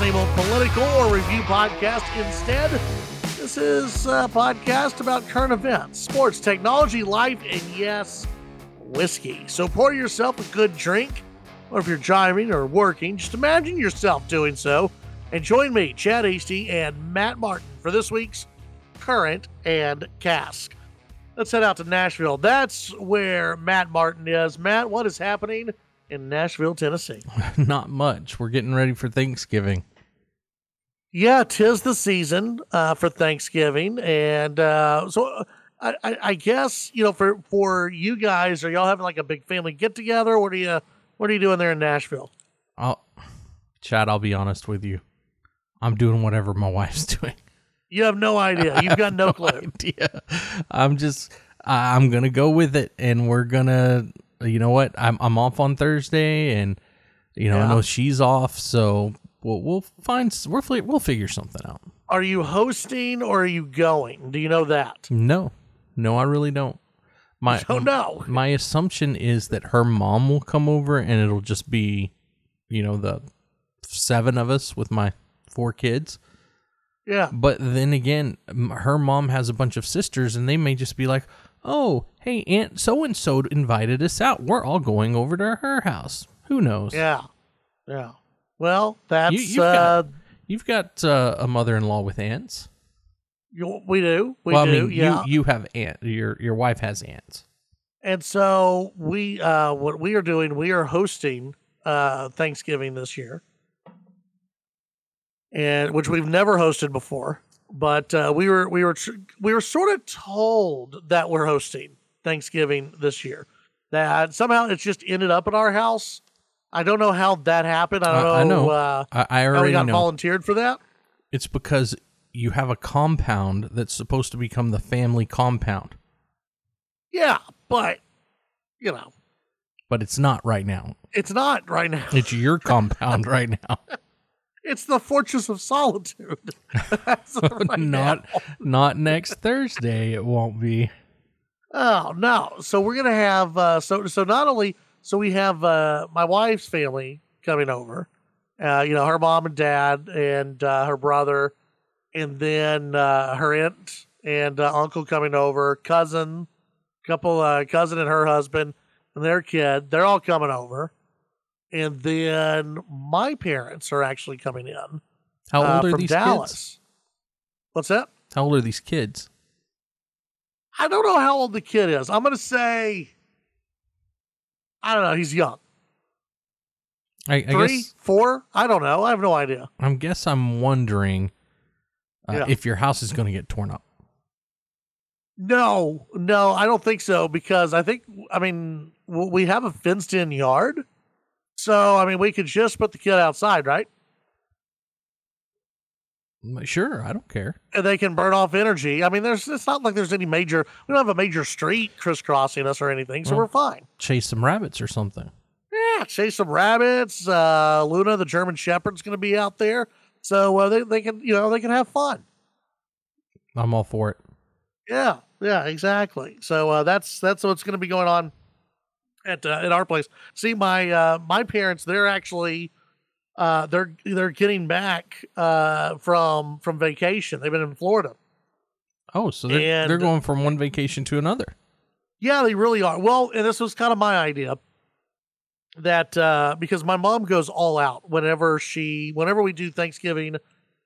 same old political or review podcast. Instead, this is a podcast about current events, sports, technology, life, and yes, whiskey. So pour yourself a good drink, or if you're driving or working, just imagine yourself doing so. And join me, Chad Hasty, and Matt Martin for this week's Current and Cask. Let's head out to Nashville. That's where Matt Martin is. Matt, what is happening in Nashville, Tennessee? Not much. We're getting ready for Thanksgiving. Yeah, tis the season uh, for Thanksgiving, and uh, so uh, I, I, I guess you know for for you guys, are y'all having like a big family get together? What are you What are you doing there in Nashville? I'll, Chad, I'll be honest with you. I'm doing whatever my wife's doing. You have no idea. You've got no clue. idea. I'm just I'm gonna go with it, and we're gonna. You know what? I'm I'm off on Thursday, and you know I know she's off, so we'll we'll find we'll we'll figure something out. Are you hosting or are you going? Do you know that? No, no, I really don't. My Oh no. my assumption is that her mom will come over, and it'll just be, you know, the seven of us with my four kids. Yeah. But then again, her mom has a bunch of sisters, and they may just be like, "Oh, hey, Aunt so and so invited us out. We're all going over to her house. Who knows? Yeah. Yeah. Well, that's You- you've uh, got- You've got uh, a mother-in-law with aunts. you- we do. We well, do. I mean, yeah. you you have aunt. Your your wife has aunts. And so we uh what we are doing, we are hosting uh Thanksgiving this year. And which we've never hosted before, but uh we were we were tr- we were sort of told that we're hosting Thanksgiving this year. That somehow it's just ended up at our house. I don't know how that happened. I don't know, I- know. uh I, I already got know. volunteered for that. It's because you have a compound that's supposed to become the family compound, Yeah, but you know, but it's not right now. it's not right now. It's your compound right now. It's the Fortress of Solitude. Right not now. not next Thursday. It won't be. Oh no! So we're gonna have uh, so so not only so we have uh, my wife's family coming over, uh, you know her mom and dad and uh, her brother, and then uh, her aunt and uh, uncle coming over, cousin, couple uh, cousin and her husband and their kid. They're all coming over, and then my parents are actually coming in How uh, old are from these Dallas. kids? What's that? How old are these kids? I don't know how old the kid is. I'm gonna say, I don't know. He's young. I, I Three, guess four? I don't know. I have no idea. I guess I'm wondering uh, Yeah. if your house is going to get torn up. No, no, I don't think so because I think I mean we have a fenced-in yard, so I mean we could just put the kid outside, right? Sure, I don't care. And they can burn off energy. I mean, there's it's not like there's any major. We don't have a major street crisscrossing us or anything, so Well- we're fine. Chase some rabbits or something. Yeah, chase some rabbits. Uh, Luna, the German Shepherd's going to be out there, so uh, they they can you know they can have fun. I'm all for it. Yeah, yeah, exactly. So uh, that's that's what's going to be going on at uh, at our place. See, my uh, my parents, they're actually uh, they're they're getting back uh, from from vacation. They've been in Florida. Oh, so they're, they're going from one vacation to another. Yeah, they really are. Well, and this was kind of my idea that uh, because my mom goes all out whenever she whenever we do Thanksgiving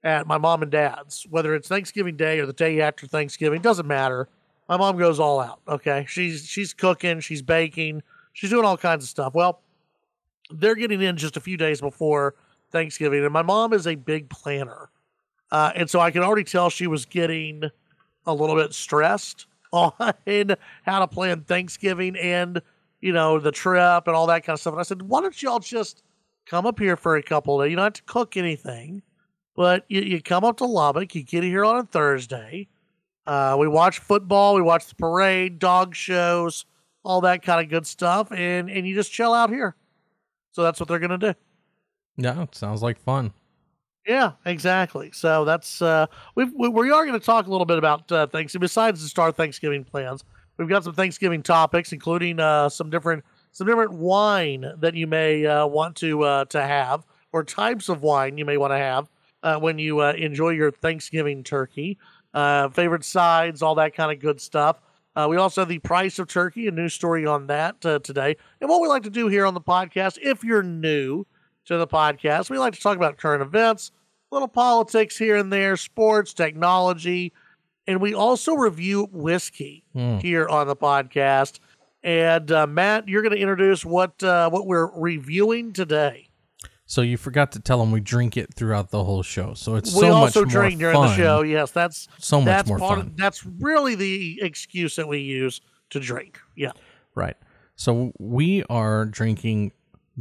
at my mom and dad's, whether it's Thanksgiving Day or the day after Thanksgiving, doesn't matter. My mom goes all out. Okay, she's she's cooking, she's baking, she's doing all kinds of stuff. Well, they're getting in just a few days before Thanksgiving, and my mom is a big planner, uh, and so I can already tell she was getting a little bit stressed on how to plan Thanksgiving and you know the trip and all that kind of stuff. And I said, why don't y'all just come up here for a couple of days? You don't have to cook anything, but you, you come up to Lubbock. You get here on a Thursday. Uh, we watch football. We watch the parade, dog shows, all that kind of good stuff, and and you just chill out here. So that's what they're gonna do. Yeah, it sounds like fun. Yeah, exactly. So that's uh, we've, we we are going to talk a little bit about uh, Thanksgiving. Besides the Star Thanksgiving plans, we've got some Thanksgiving topics, including uh, some different some different wine that you may uh, want to uh, to have, or types of wine you may want to have uh, when you uh, enjoy your Thanksgiving turkey. Uh, favorite sides, all that kind of good stuff. Uh, we also have the price of turkey, a new story on that uh, today. And what we like to do here on the podcast, if you're new to the podcast, we like to talk about current events, little politics here and there, sports, technology, and we also review whiskey Mm. here on the podcast. And uh, Matt, you're going to introduce what uh, what we're reviewing today. So you forgot to tell them we drink it throughout the whole show. So it's we so also much more drink during the show. Yes, that's So much that's more fun. Of, that's really the excuse that we use to drink. Yeah. Right. So we are drinking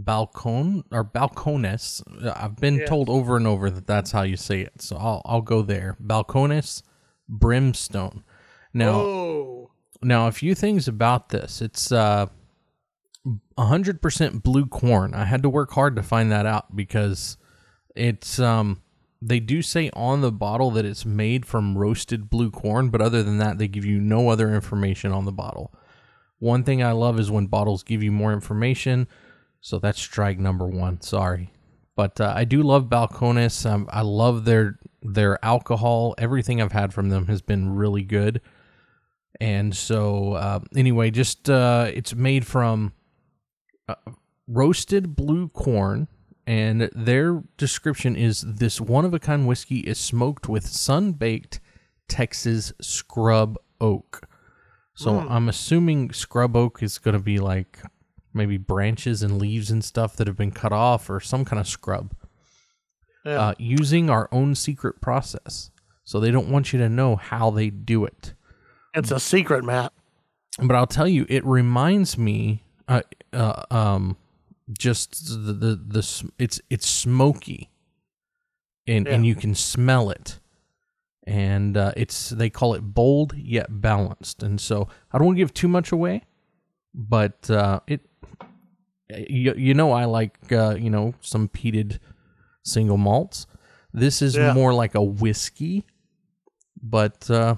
Balcon or Balcones. I've been Yes. told over and over that that's how you say it. So I'll I'll go there. Balcones Brimstone. Now oh, now a few things about this. It's uh 100% blue corn. I had to work hard to find that out because it's um they do say on the bottle that it's made from roasted blue corn, but other than that they give you no other information on the bottle. One thing I love is when bottles give you more information. So that's strike number 1. Sorry. But uh, I do love Balcones. Um, I love their their alcohol. Everything I've had from them has been really good. And so, uh, anyway, just uh, it's made from uh, roasted blue corn, and their description is this one of a kind whiskey is smoked with sun baked Texas scrub oak. So Mm. I'm assuming scrub oak is going to be like maybe branches and leaves and stuff that have been cut off or some kind of scrub yeah. uh, using our own secret process. So they don't want you to know how they do it. it's a secret, Matt. but I'll tell you, it reminds me, uh, uh, um, just the, the the it's it's smoky, and and you can smell it, and uh, it's they call it bold yet balanced, and so I don't want to give too much away, but uh, it, you, you know, I like uh, you know some peated single malts. This is Yeah. more like a whiskey, but uh,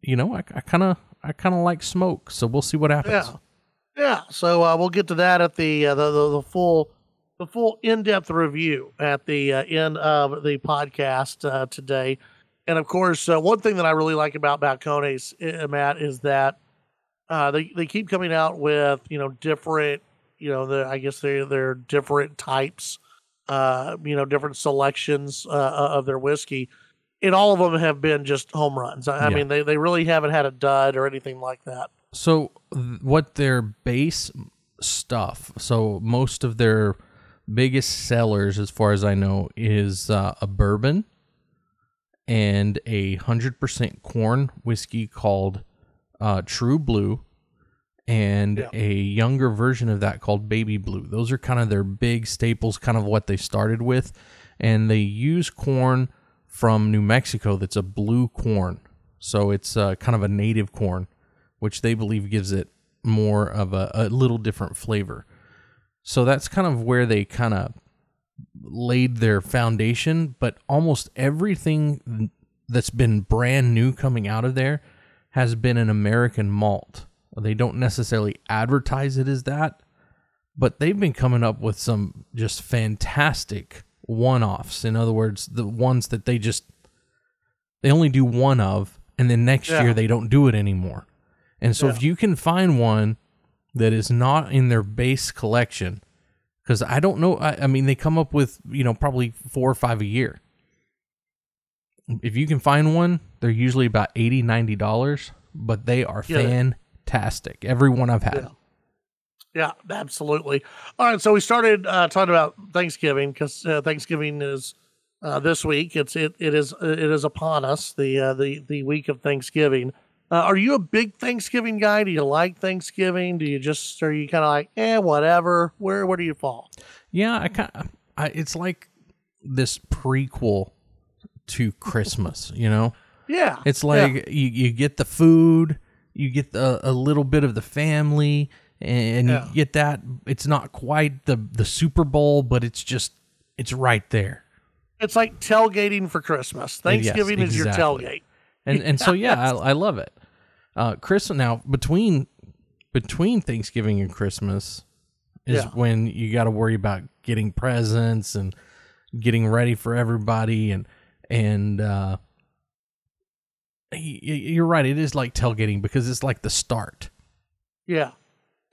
you know, I kind of I kind of like smoke, so we'll see what happens. Yeah, yeah. So uh, we'll get to that at the uh, the, the the full the full in depth review at the uh, end of the podcast uh, today. And of course, uh, one thing that I really like about Balcones, uh, Matt, is that uh, they they keep coming out with you know different you know the I guess they they're different types, uh, you know different selections uh, of their whiskey. And all of them have been just home runs. I, I mean, they, they really haven't had a dud or anything like that. So, what their base stuff? So, most of their biggest sellers, as far as I know, is uh, a bourbon and a hundred percent corn whiskey called uh, True Blue, and Yeah. a younger version of that called Baby Blue. Those are kind of their big staples, kind of what they started with, and they use corn from New Mexico that's a blue corn. So it's uh, kind of a native corn, which they believe gives it more of a, a little different flavor. So that's kind of where they kind of laid their foundation. But almost everything that's been brand new coming out of there has been an American malt. They don't necessarily advertise it as that, but they've been coming up with some just fantastic one-offs. In other words, the ones that they just they only do one of, and then next Yeah. year they don't do it anymore. And so if you can find one that is not in their base collection, because I don't know, I, I mean they come up with you know probably four or five a year. If you can find one, they're usually about 80 90 dollars, but they are Yeah. fantastic. Every one I've had. Yeah. Yeah, absolutely. All right, so we started uh, talking about Thanksgiving because uh, Thanksgiving is uh, this week. It's it it is it is upon us the uh, the the week of Thanksgiving. Uh, are you a big Thanksgiving guy? Do you like Thanksgiving? Do you just are you kind of like eh whatever? Where where do you fall? Yeah, I kind of, I, it's like this prequel to Christmas, you know? Yeah, It's yeah. like you, you get the food, you get the, a little bit of the family, and Yeah. you get that. It's not quite the, the Super Bowl, but it's just, it's right there. it's like tailgating for Christmas. Thanksgiving is your exactly. tailgate. And, and so, yeah, I, I love it. Uh, Chris, now between between Thanksgiving and Christmas is Yeah. when you got to worry about getting presents and getting ready for everybody and and uh you're right it is like tailgating because it's like the start Yeah,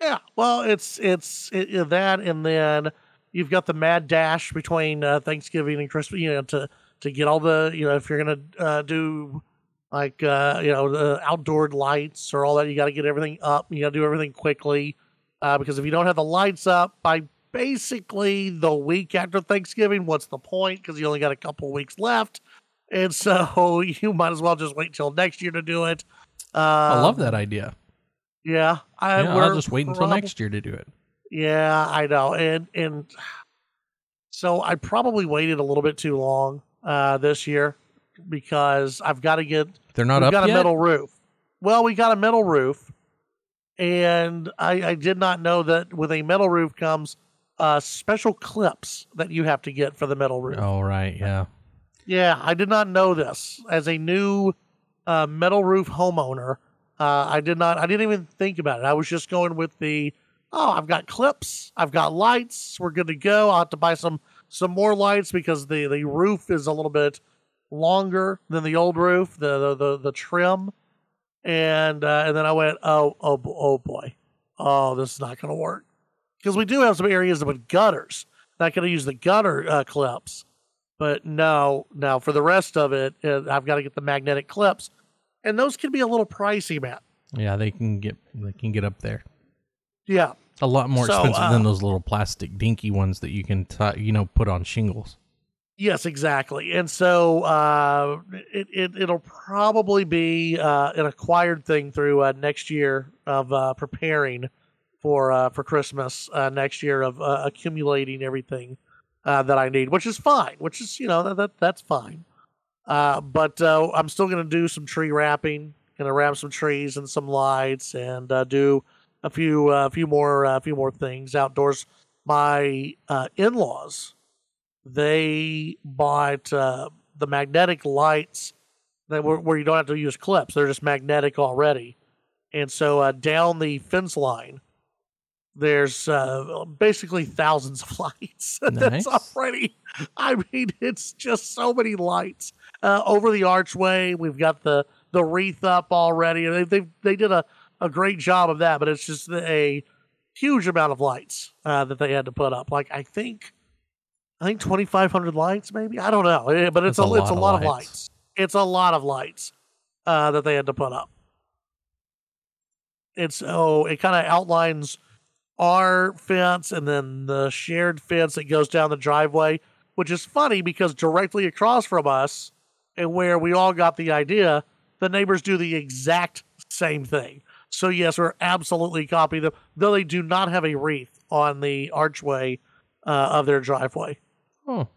yeah. Well, it's it's it, it- that, and then you've got the mad dash between uh, Thanksgiving and Christmas. You know, to to get all the you know if you're gonna uh, do like uh, you know the outdoor lights or all that, you got to get everything up. You got to do everything quickly uh, because if you don't have the lights up by basically the week after Thanksgiving, what's the point? Because you only got a couple weeks left. And so you might as well just wait till next year to do it. Uh, i love that idea Yeah, I, yeah, I'll just wait until prob- next year to do it Yeah, I know, and and so I probably waited a little bit too long uh, this year because I've got to get they're not up got yet a metal roof. Well, we got a metal roof, and I, I did not know that with a metal roof comes uh, special clips that you have to get for the metal roof. oh right yeah Yeah, I did not know this. As a new uh, metal roof homeowner, uh, I did not. I didn't even think about it. I was just going with the, oh, I've got clips, I've got lights, we're good to go. I'll have to buy some some more lights because the the roof is a little bit longer than the old roof, the the the, the trim, and uh, and then I went, oh oh oh boy, oh this is not going to work because we do have some areas with gutters. Not going to use the gutter uh, clips. But no, no, for the rest of it, uh, I've got to get the magnetic clips. And those can be a little pricey, Matt. yeah they can get they can get up there Yeah. a lot more So, expensive than uh, those little plastic dinky ones that you can ti you know put on shingles Yes, exactly. And so uh, it, it, it'll probably be uh, an acquired thing through uh, next year of uh, preparing for uh, for Christmas uh, next year of accumulating everything that I need, which is fine, which is, you know, that, that that's fine. But I'm still going to do some tree wrapping, going to wrap some trees and some lights and do a few a few more a few more things outdoors. My uh, in-laws they bought uh, the magnetic lights that were, where you don't have to use clips; they're just magnetic already. And so uh, down the fence line, there's uh, basically thousands of lights. Nice. That's already. I mean, it's just so many lights uh, over the archway. We've got the the wreath up already. They they they did a a great job of that, but it's just a huge amount of lights uh, that they had to put up. Like I think, I think twenty five hundred lights, maybe. I don't know, Eh, but it's That's a, a it's a lot of lights. lights. It's a lot of lights uh, that they had to put up. It's oh, it kind of outlines our fence and then the shared fence that goes down the driveway, which is funny because directly across from us and where we all got the idea, the neighbors do the exact same thing. So yes, we're absolutely copying them, though they do not have a wreath on the archway uh, of their driveway. Oh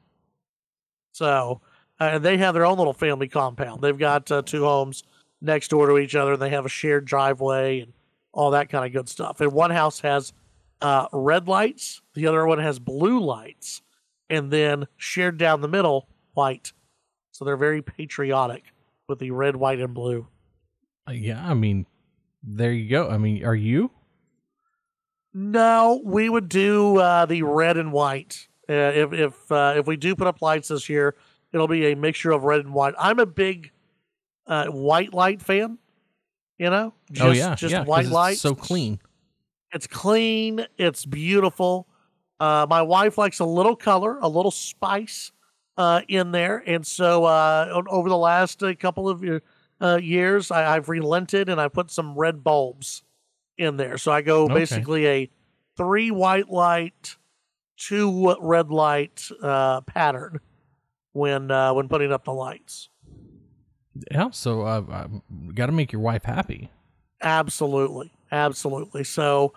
So uh, they have their own little family compound. They've got uh, two homes next door to each other, and they have a shared driveway and all that kind of good stuff. And one house has uh, red lights, the other one has blue lights, and then shared down the middle, white. So they're very patriotic with the red, white, and blue. Uh, Yeah, I mean, there you go. I mean, are you? No, we would do uh, the red and white. Uh, if if uh, if we do put up lights this year, it'll be a mixture of red and white. I'm a big uh, white light fan. You know, just, oh yeah, just yeah, white it's lights. so clean. It's clean. It's beautiful. Uh, my wife likes a little color, a little spice uh, in there, and so uh, over the last uh, couple of uh, years, I, I've relented and I put some red bulbs in there. So I go Okay. basically a three white light, two red light uh, pattern when uh, when putting up the lights. Yeah, so uh, uh, got to make your wife happy. Absolutely, absolutely. So,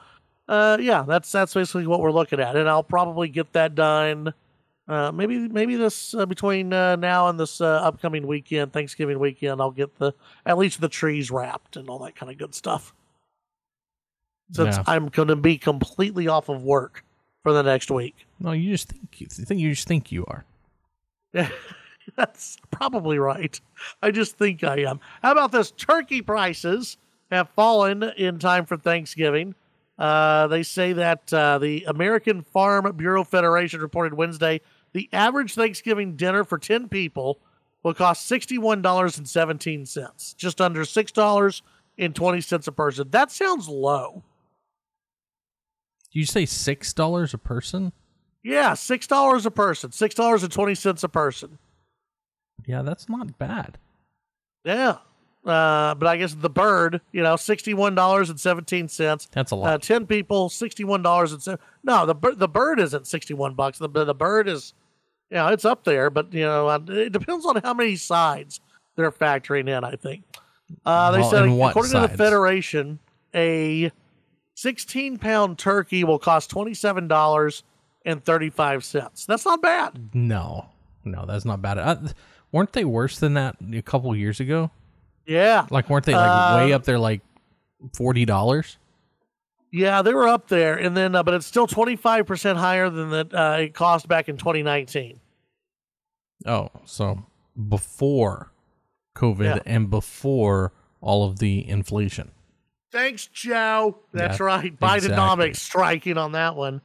uh, yeah, that's that's basically what we're looking at, and I'll probably get that done. Uh, maybe maybe this uh, between uh, now and this uh, upcoming weekend, Thanksgiving weekend, I'll get the at least the trees wrapped and all that kind of good stuff. Since Yeah. I'm going to be completely off of work for the next week. No, you just think you think you just think you are. Yeah, That's probably right. I just think I am. How about this? Turkey prices have fallen in time for Thanksgiving. Uh, they say that uh, the American Farm Bureau Federation reported Wednesday the average Thanksgiving dinner for 10 people will cost $61.17, just under $6.20 a person. That sounds low. You say six dollars a person? Yeah, $6 a person, $6.20 a person. Yeah, that's not bad. Yeah. Uh, but I guess the bird, you know, sixty-one dollars and seventeen cents. That's a Uh, lot. Ten people, sixty-one dollars and seven. No, the the bird isn't sixty-one bucks. The the bird is, you know, it's up there, but you know, uh, it depends on how many sides they're factoring in. I think. Uh, they Well, said and according to the federation, a sixteen-pound turkey will cost twenty-seven dollars and thirty-five cents. That's not bad. no, no, that's not bad. Uh, weren't they worse than that a couple years ago? Yeah, Like, weren't they like Uh, way up there, like forty dollars? Yeah, they were up there, and then uh, but it's still twenty five percent higher than that uh, it cost back in twenty nineteen. Oh, so before COVID Yeah. and before all of the inflation. Thanks, Joe. That's Yeah, right. Bidenomics exactly. striking on that one.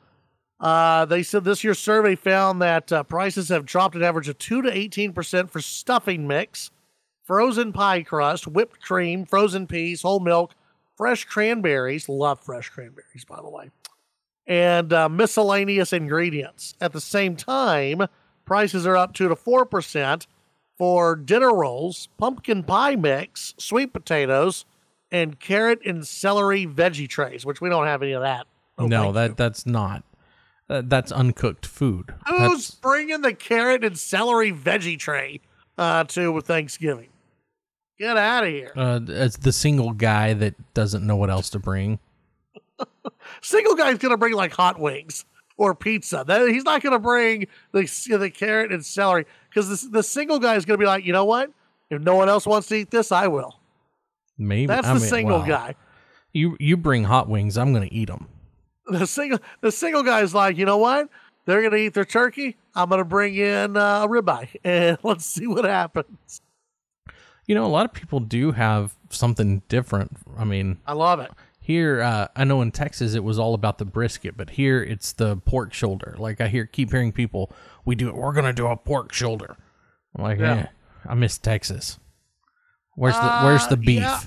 Uh, they said this year's survey found that uh, prices have dropped an average of two to eighteen percent for stuffing mix, frozen pie crust, whipped cream, frozen peas, whole milk, fresh cranberries. Love fresh cranberries, by the way, and uh, miscellaneous ingredients. At the same time, prices are up two to four percent for dinner rolls, pumpkin pie mix, sweet potatoes, and carrot and celery veggie trays, which we don't have any of that. Oh, no, that you. that's not. Uh, that's uncooked food. Who's That's, bringing the carrot and celery veggie tray uh, to Thanksgiving? Get out of here. uh, it's the single guy that doesn't know what else to bring. Single guy's gonna bring like hot wings or pizza. That, he's not gonna bring the the carrot and celery because the, the single guy is gonna be like, you know what? If no one else wants to eat this, I will. Maybe That's I the mean, single guy. You you bring hot wings, I'm gonna eat them. The single the single guy's like, you know what? They're gonna eat their turkey. I'm gonna bring in uh, a ribeye and let's see what happens. You know, a lot of people do have something different. I mean, I love it. here uh, I know in Texas it was all about the brisket, but here it's the pork shoulder. Like I hear keep hearing people, we do it. We're gonna do a pork shoulder. I'm like, Yeah. yeah, I miss Texas. Where's the Where's Uh, the beef? yeah.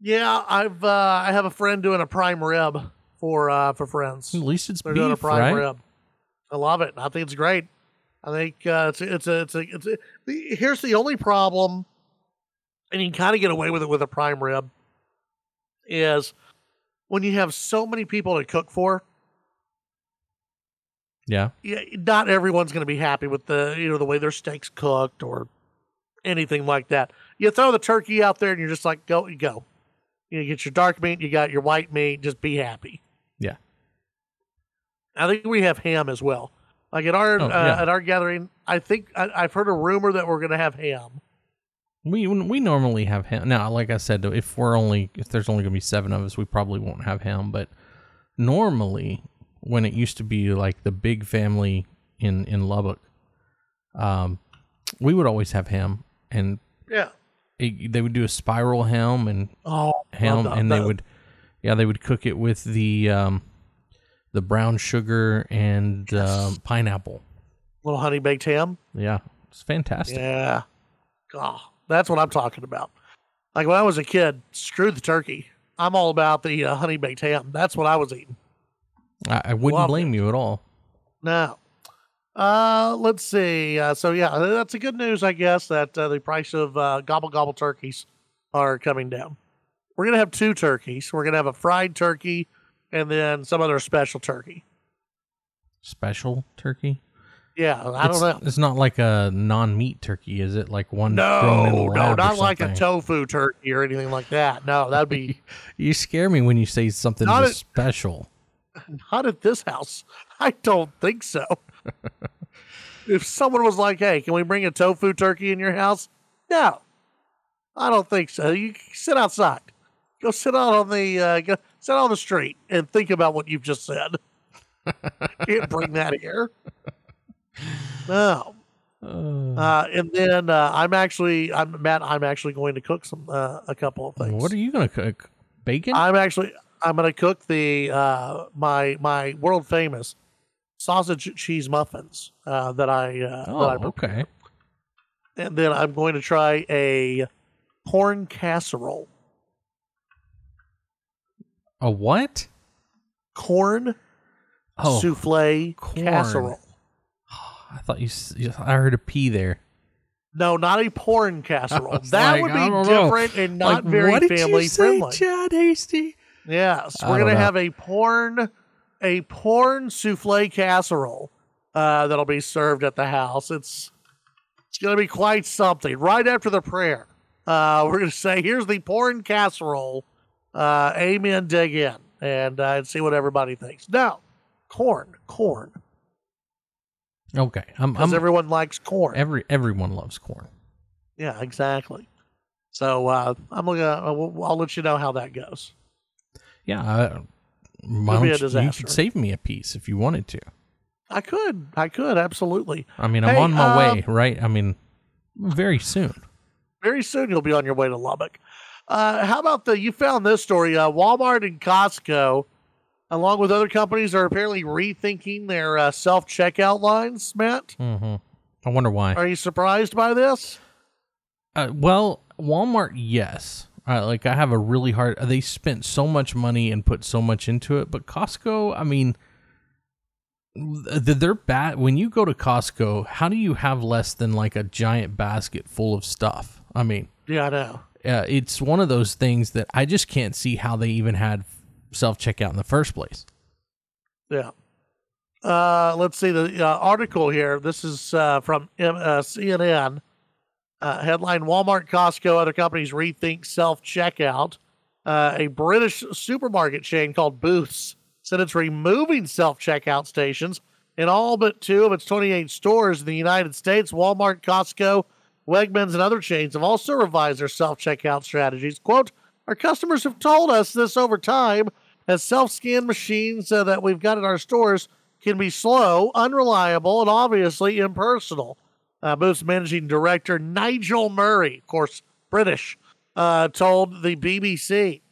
Yeah, I've uh, I have a friend doing a prime rib for uh, for friends. At least it's They're doing a beef, prime right? rib. I love it. I think it's great. I think uh, it's it's a, it's a, it's a, the, here's the only problem, and you can kind of get away with it with a prime rib, is when you have so many people to cook for. Yeah, Yeah, not everyone's going to be happy with the you know the way their steaks cooked or anything like that. You throw the turkey out there and you're just like go you go. You get your dark meat, you got your white meat, just be happy. yeah. I think we have ham as well. Like at our Oh, uh, at our gathering, I think I, I've heard a rumor that we're going to have ham. We we normally have ham. Now, like I said, if we're only if there's only gonna be seven of us, we probably won't have ham. But normally, when it used to be like the big family in in Lubbock, um, we would always have ham, and Yeah. It, they would do a spiral ham and Oh, that. and they would, yeah, they would cook it with the um, the brown sugar and um, pineapple. little honey baked ham. Yeah, it's fantastic. Yeah. Oh, that's what I'm talking about. Like when I was a kid, screw the turkey. I'm all about the uh, honey baked ham. That's what I was eating. I, I wouldn't Loved blame you at all. No. Uh, let's see. Uh, so yeah, that's a good news, I guess, that uh, the price of uh, gobble gobble turkeys are coming down. We're gonna have two turkeys. We're gonna have a fried turkey and then some other special turkey. Special turkey. Yeah, I it's, don't know. It's not like a non-meat turkey, is it? Like one No, no, not like a tofu turkey or anything like that. No, that'd be You scare me when you say something Not is a- special. not at this house. I don't think so. If someone was like, "Hey, can we bring a tofu turkey in your house?" No, I don't think so. You sit outside. Go sit out on the uh, go sit on the street and think about what you've just said. Can't bring that here. No. Uh, Uh, and then uh, I'm actually, I'm Matt. I'm actually going to cook some uh, a couple of things. what are you gonna cook? bacon. I'm actually I'm gonna cook the uh, my my world famous sausage cheese muffins uh, that I uh, oh, that I okay. And then I'm going to try a corn casserole. A what? Corn Oh, souffle corn. casserole. I thought you. you- I heard a P there. No, not a porn casserole. That like, would be don't know. different and not Like, very what did you family friendly. Chad Hasty? Yes, we're gonna know. have a porn, a porn souffle casserole uh, that'll be served at the house. It's it's gonna be quite something. Right after the prayer, uh, we're gonna say, "Here's the porn casserole." Uh, amen. Dig in and uh, and see what everybody thinks. Now, corn, corn, Okay, I'm. because I'm everyone likes corn. every everyone loves corn. yeah, exactly. So uh, I'm gonna I'll, I'll let you know how that goes. Yeah, why It'll be a don't you, you could save me a piece if you wanted to. I could, I could absolutely. I mean, I'm Hey, on my uh, way, right? I mean, very soon. very soon you'll be on your way to Lubbock. Uh, how about the you found this story? Uh, Walmart and Costco, along with other companies, are apparently rethinking their uh, self checkout lines. Matt, mm-hmm. I wonder why. are you surprised by this? Uh, well, Walmart, yes. Uh, like I have a really hard. They spent so much money and put so much into it, but Costco, I mean, they're bad. When you go to Costco, how do you have less than like a giant basket full of stuff? I mean, Yeah, I know. uh, it's one of those things that I just can't see how they even had self checkout in the first place. Yeah. Uh, let's see the uh, article here. This is uh, from M- uh, CNN. Uh, headline Walmart, Costco, other companies rethink self checkout. Uh, a British supermarket chain called Booths said it's removing self checkout stations in all but two of its 28 stores in the United States. Walmart, Costco, Wegmans, and other chains have also revised their self checkout strategies. Quote, Our customers have told us this over time as self scan machines uh, that we've got in our stores can be slow, unreliable, and obviously impersonal. Uh, managing director, Nigel Murray, of course, British, uh, told the BBC.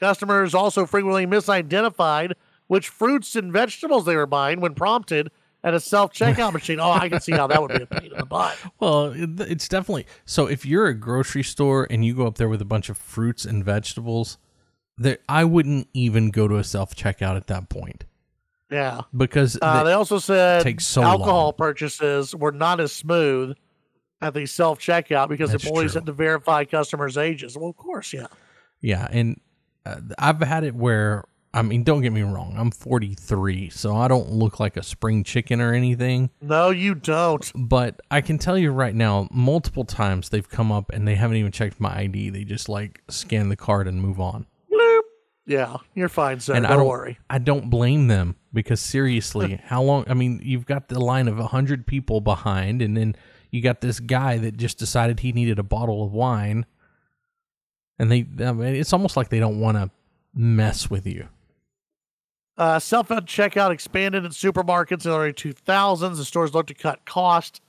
Customers also frequently misidentified which fruits and vegetables they were buying when prompted at a self checkout machine. Oh, I can see how that would be a pain in the butt. Well, it, it's definitely so. If you're a grocery store and you go up there with a bunch of fruits and vegetables, that I wouldn't even go to a self checkout at that point Yeah. because Uh, the- they also said so alcohol long. purchases were not as smooth at the self checkout because That's employees true. had to verify customers' ages. Well, of course, yeah. yeah, and uh, I've had it where I mean, don't get me wrong, I'm 43, so I don't look like a spring chicken or anything. No, you don't. But I can tell you right now, multiple times they've come up and they haven't even checked my ID. They just like scan the card and move on. Yeah, you're fine, sir. and don't, I don't worry. I don't blame them because seriously, how long? I mean, you've got the line of hundred people behind, and then you got this guy that just decided he needed a bottle of wine, and they. I mean, it's almost like they don't want to mess with you. Uh, Self checkout expanded in supermarkets in the early 2000s. The stores looked to cut costs.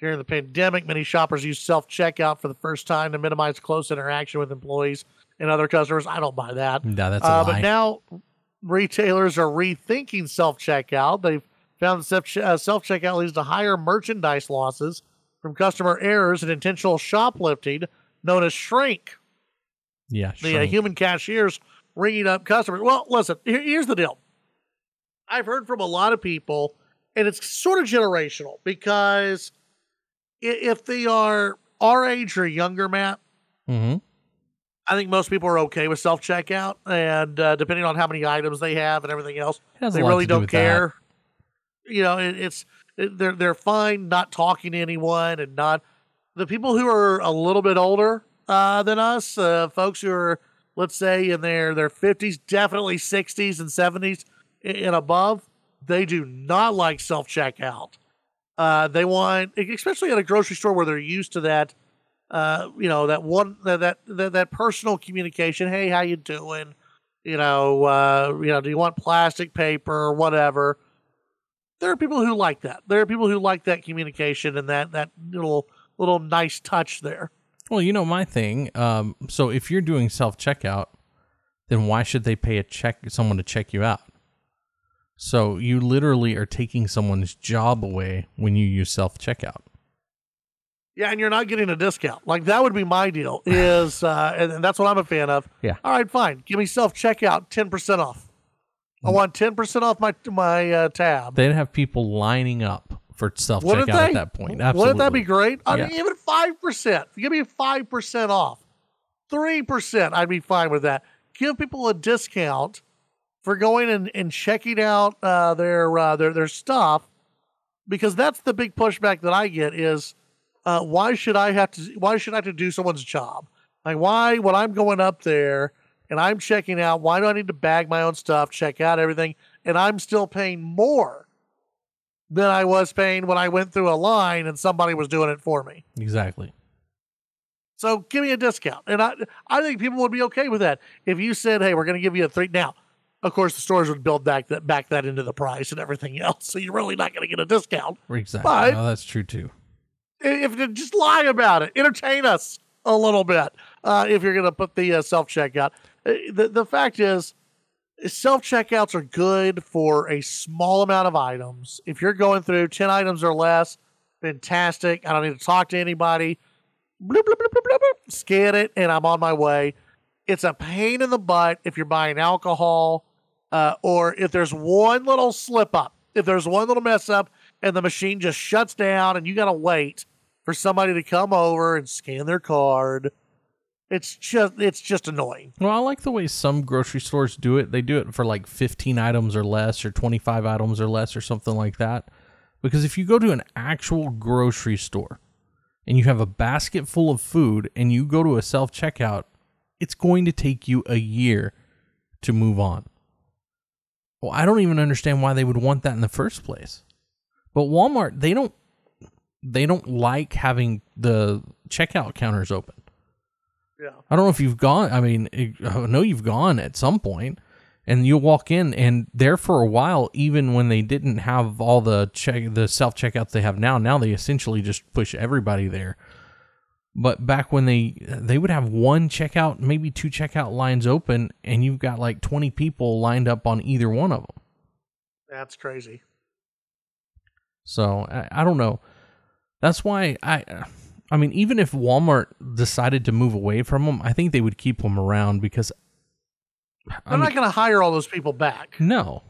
During the pandemic, many shoppers used self checkout for the first time to minimize close interaction with employees and other customers. I don't buy that. No, that's a Uh, lie. but now retailers are rethinking self checkout. They've found that self checkout leads to higher merchandise losses from customer errors and intentional shoplifting, known as shrink. yeah, The uh, human cashiers ringing up customers. Well, listen, here- here's the deal. I've heard from a lot of people, and it's sort of generational because if they are our age or younger, Matt, Mhm. I think most people are okay with self checkout, and uh, depending on how many items they have and everything else, It has a they really do don't with that. care. You know, it, it's it, they're they're fine not talking to anyone and not the people who are a little bit older uh, than us, uh, folks who are let's say in their their fifties, definitely sixties and seventies and above. They do not like self checkout. Uh, they want, especially at a grocery store where they're used to that uh, you know, that one that, that that personal communication. Hey, how you doing? You know, uh, you know, do you want plastic paper or whatever? There are people who like that. There are people who like that communication and that that little little nice touch there. Well, you know my thing. Um, so if you're doing self checkout, then why should they pay a check someone to check you out? So you literally are taking someone's job away when you use self checkout. Yeah, and you're not getting a discount. Like that would be my deal. Is uh, and, and that's what I'm a fan of. Yeah. All right, fine. Give me self checkout, ten percent off. I want ten percent off my my uh, tab. They'd have people lining up for self checkout at that point. Absolutely. Wouldn't that be great? I mean, even five percent. Give me five percent off. Three percent, I'd be fine with that. Give people a discount for going and, and checking out uh, their uh, their their stuff, because that's the big pushback that I get is uh, why should I have to why should I have to do someone's job? Like why when I'm going up there and I'm checking out, why do I need to bag my own stuff, check out everything, and I'm still paying more than I was paying when I went through a line and somebody was doing it for me. Exactly. So give me a discount. And I I think people would be okay with that. If you said, hey, we're gonna give you a three now, of course the stores would build back that back that into the price and everything else. So you're really not gonna get a discount. Exactly. But- no, that's true too. If just lie about it, entertain us a little bit. Uh, if you're gonna put the uh, self checkout, the the fact is, self checkouts are good for a small amount of items. If you're going through ten items or less, fantastic. I don't need to talk to anybody. Bloop, bloop, bloop. Scan it, and I'm on my way. It's a pain in the butt if you're buying alcohol, uh, or if there's one little slip up, if there's one little mess up, and the machine just shuts down, and you got to wait for somebody to come over and scan their card. It's just it's just annoying. Well, I like the way some grocery stores do it. They do it for like 15 items or less, or 25 items or less, or something like that. Because if you go to an actual grocery store and you have a basket full of food and you go to a self checkout, it's going to take you a year to move on. Well, I don't even understand why they would want that in the first place. But Walmart, they don't they don't like having the checkout counters open. Yeah. I don't know if you've gone. I mean, I know you've gone at some point, and you'll walk in, and there for a while, even when they didn't have all the check, the self checkouts they have now. Now they essentially just push everybody there. But back when they they would have one checkout, maybe two checkout lines open, and you've got like twenty people lined up on either one of them. That's crazy. So I, I don't know. That's why I, I mean, even if Walmart decided to move away from them, I think they would keep them around because. I I'm mean, not going to hire all those people back. no.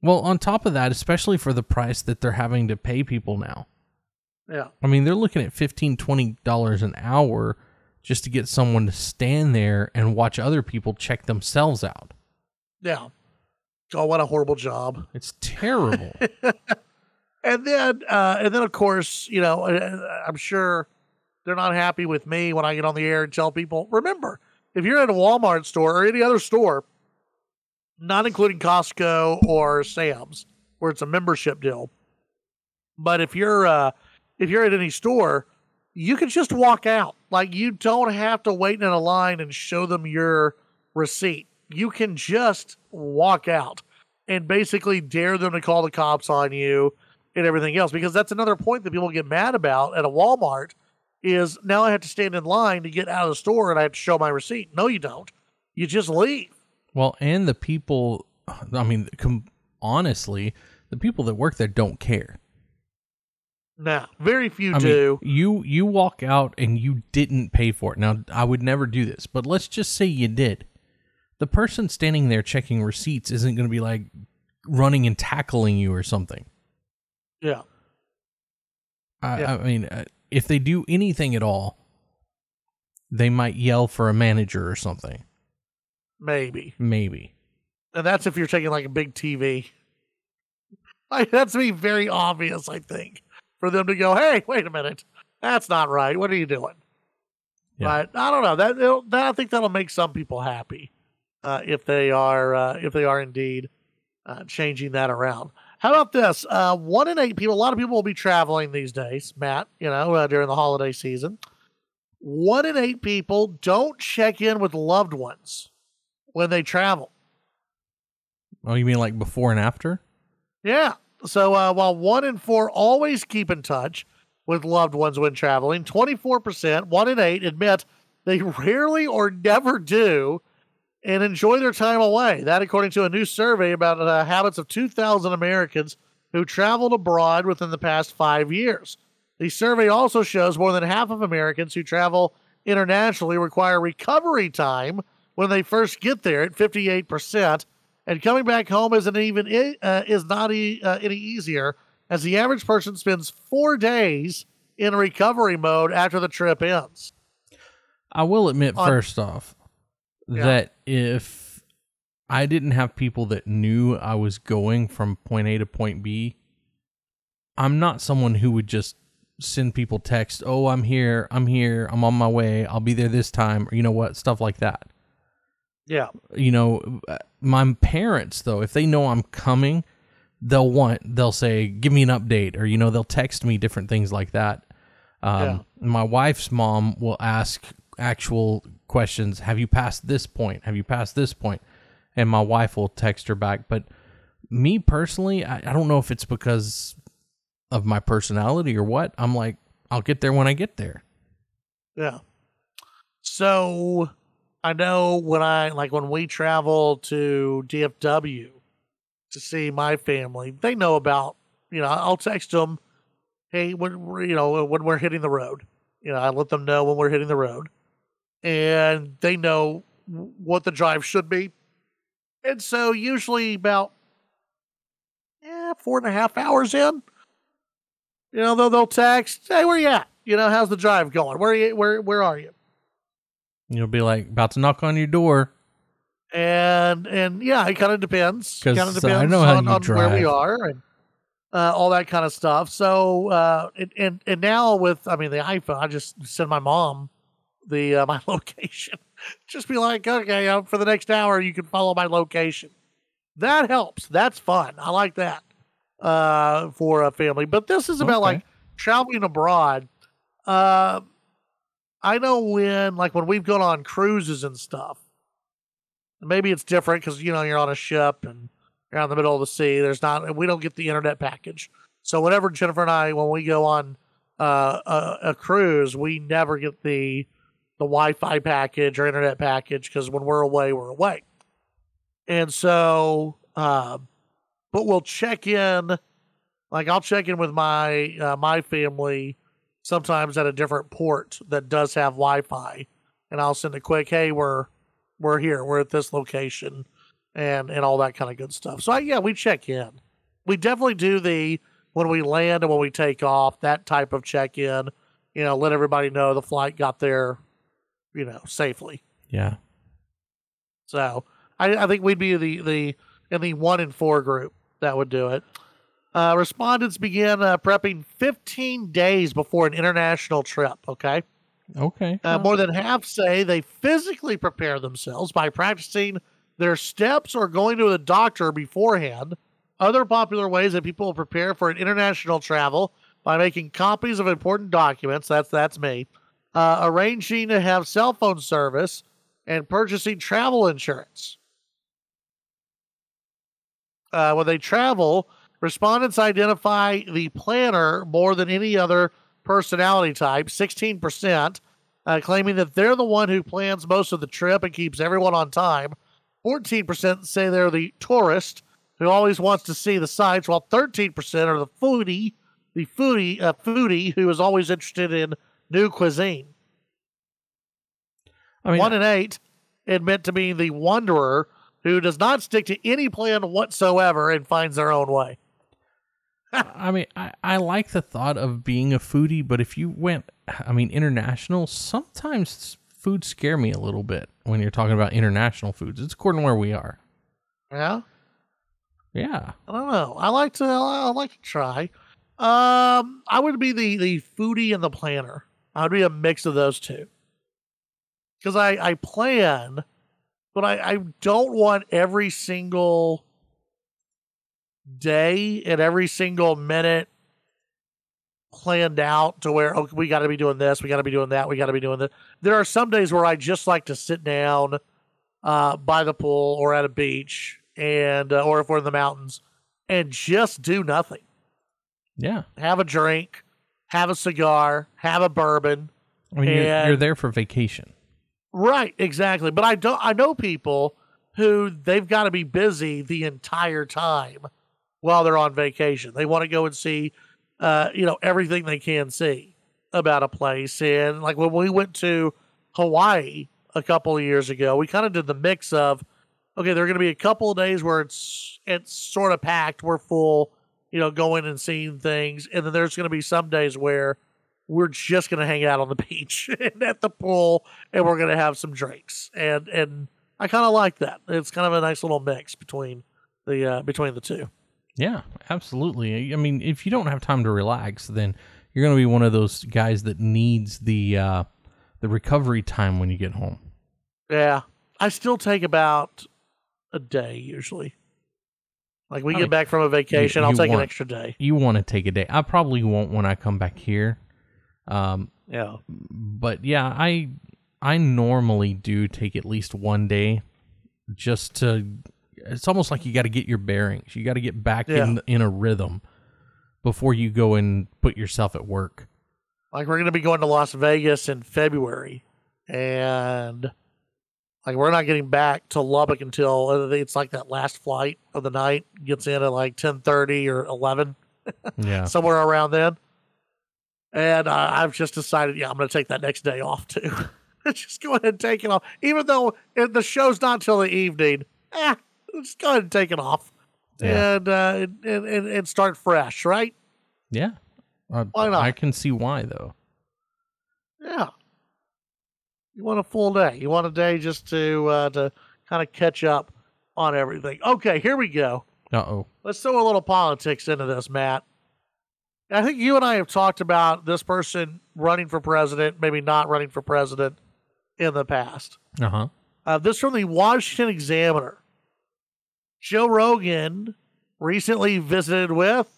Well, on top of that, especially for the price that they're having to pay people now. Yeah. I mean, they're looking at $15, $20 an hour just to get someone to stand there and watch other people check themselves out. Yeah. Oh, what a horrible job. It's terrible. And then, uh, and then, of course, you know, uh, I'm sure they're not happy with me when I get on the air and tell people. Remember, if you're at a Walmart store or any other store, not including Costco or Sam's, where it's a membership deal, but if you're uh, if you're at any store, you can just walk out. Like you don't have to wait in a line and show them your receipt. You can just walk out and basically dare them to call the cops on you and everything else because that's another point that people get mad about at a Walmart is now I have to stand in line to get out of the store and I have to show my receipt. No, you don't. You just leave. Well, and the people, I mean, com- honestly, the people that work there don't care. Now, very few I do. mean, you you walk out and you didn't pay for it. Now, I would never do this, but let's just say you did. The person standing there checking receipts isn't going to be like running and tackling you or something. Yeah. I, Yeah. I mean, uh, if they do anything at all, they might yell for a manager or something. Maybe. Maybe. And that's if you're taking like a big TV. Like, that's be very obvious, I think, for them to go, hey, wait a minute. That's not right. What are you doing? Yeah. But I don't know. That, that I think that'll make some people happy uh, if they are uh, if they are indeed uh, changing that around. How about this? Uh, one in eight people. A lot of people will be traveling these days, Matt. You know, uh, during the holiday season. One in eight people don't check in with loved ones when they travel. Oh, you mean like before and after? Yeah. So uh, while one in four always keep in touch with loved ones when traveling, 24%, one in eight admit they rarely or never do. And enjoy their time away. That, according to a new survey about the habits of 2,000 Americans who traveled abroad within the past five years. The survey also shows more than half of Americans who travel internationally require recovery time when they first get there at 58%, and coming back home isn't even uh, is not e- uh, any easier as the average person spends 4 days in recovery mode after the trip ends. I will admit On- first off Yeah. that if I didn't have people that knew I was going from point A to point B, I'm not someone who would just send people text, "Oh, I'm here, I'm here, I'm on my way, I'll be there this time," or you know what, stuff like that. Yeah. You know, my parents though, if they know I'm coming, they'll want they'll say, "Give me an update," or you know, they'll text me different things like that. Um, My wife's mom will ask actual questions. Have you passed this point? Have you passed this point? And my wife will text her back. But me personally, I, I don't know if it's because of my personality or what. I'm like, I'll get there when I get there. Yeah. So I know when I like when we travel to DFW to see my family, they know about, you know, I'll text them, hey, when you know, when we're hitting the road. You know, I let them know when we're hitting the road. And they know what the drive should be. And so usually about yeah, four and a half hours in, you know, they'll they'll text, hey, where you at? You know, how's the drive going? Where you where where are you? You'll be like about to knock on your door. and and yeah, it kind of depends. Kind of depends I know how on, you on where we are and uh, all that kind of stuff. So uh, and, and and now with I mean the iPhone, I just send my mom the uh, my location. just be like, okay, uh, for the next hour, you can follow my location. That helps. That's fun. I like that uh, for a family. But this is about Okay. like traveling abroad. Uh, I know when, like, when we've gone on cruises and stuff. Maybe it's different because you know you're on a ship and you're out in the middle of the sea. There's not, we don't get the internet package. So whenever Jennifer and I, when we go on uh, a, a cruise, we never get the the Wi-Fi package or internet package because when we're away, we're away. And so, uh, but we'll check in. Like I'll check in with my uh, my family sometimes at a different port that does have Wi-Fi, and I'll send a quick, "Hey, we're we're here. We're at this location," and and all that kind of good stuff. So I, yeah, we check in. We definitely do the when we land and when we take off that type of check in. You know, let everybody know the flight got there, you know, safely. Yeah. So I, I think we'd be the the in the one in four group that would do it. Uh, respondents began uh, prepping 15 days before an international trip. Okay, Okay. uh, more than half say they physically prepare themselves by practicing their steps or going to the doctor beforehand. Other popular ways that people prepare for an international travel by making copies of important documents. That's that's me. Uh, arranging to have cell phone service and purchasing travel insurance. Uh, when they travel, respondents identify the planner more than any other personality type, 16%, uh, claiming that they're the one who plans most of the trip and keeps everyone on time. 14% say they're the tourist who always wants to see the sights, while 13% are the foodie, the foodie, uh, foodie who is always interested in new cuisine. I mean, One in eight admit to being the wanderer who does not stick to any plan whatsoever and finds their own way. I mean, I, I like the thought of being a foodie, but if you went, I mean, international, sometimes food scare me a little bit when you're talking about international foods. It's according to where we are. Yeah, Yeah. I don't know. I like to. I like to try. Um, I would be the the foodie and the planner. I would be a mix of those two. Because I I plan, but I I don't want every single day and every single minute planned out to where okay, we got to be doing this, we got to be doing that, we got to be doing that. There are some days where I just like to sit down uh, by the pool or at a beach, and uh, or if we're in the mountains, and just do nothing. Yeah. Have a drink, have a cigar, have a bourbon. I mean, you're, you're there for vacation. Right, exactly. But I don't. I know people who they've got to be busy the entire time while they're on vacation. They want to go and see, uh, you know, everything they can see about a place. And like when we went to Hawaii a couple of years ago, we kind of did the mix of, okay, there are going to be a couple of days where it's it's sort of packed, we're full, you know, going and seeing things, and then there's going to be some days where we're just going to hang out on the beach and at the pool and we're going to have some drinks. And and i kind of like that. It's kind of a nice little mix between the uh, between the two. Yeah, absolutely. I mean, if you don't have time to relax, then you're going to be one of those guys that needs the uh, the recovery time when you get home. yeah. I still take about a day usually like we I get mean, back from a vacation i'll you take an extra day You want to take a day. I probably won't when I come back here. Um, yeah but yeah, I I normally do take at least one day just to. It's almost like you got to get your bearings. You got to get back in in a rhythm before you go and put yourself at work. like we're going to be going to las vegas in february and like we're not getting back to lubbock until uh, it's like that last flight of the night gets in at like 10.30 or 11 Yeah. somewhere around then. And uh, I've just decided, yeah, I'm going to take that next day off too. just go ahead and take it off. Even though it, the show's not till the evening, eh, just go ahead and take it off Yeah. and, uh, and, and and start fresh, right? Yeah. Uh, Why not? I can see why though. Yeah. You want a full day. You want a day just to uh, to kind of catch up on everything. Okay, here we go. Uh oh. let's throw a little politics into this, Matt. I think you and I have talked about this person running for president, maybe not running for president in the past. Uh huh. Uh, this from the Washington Examiner. Joe Rogan recently visited with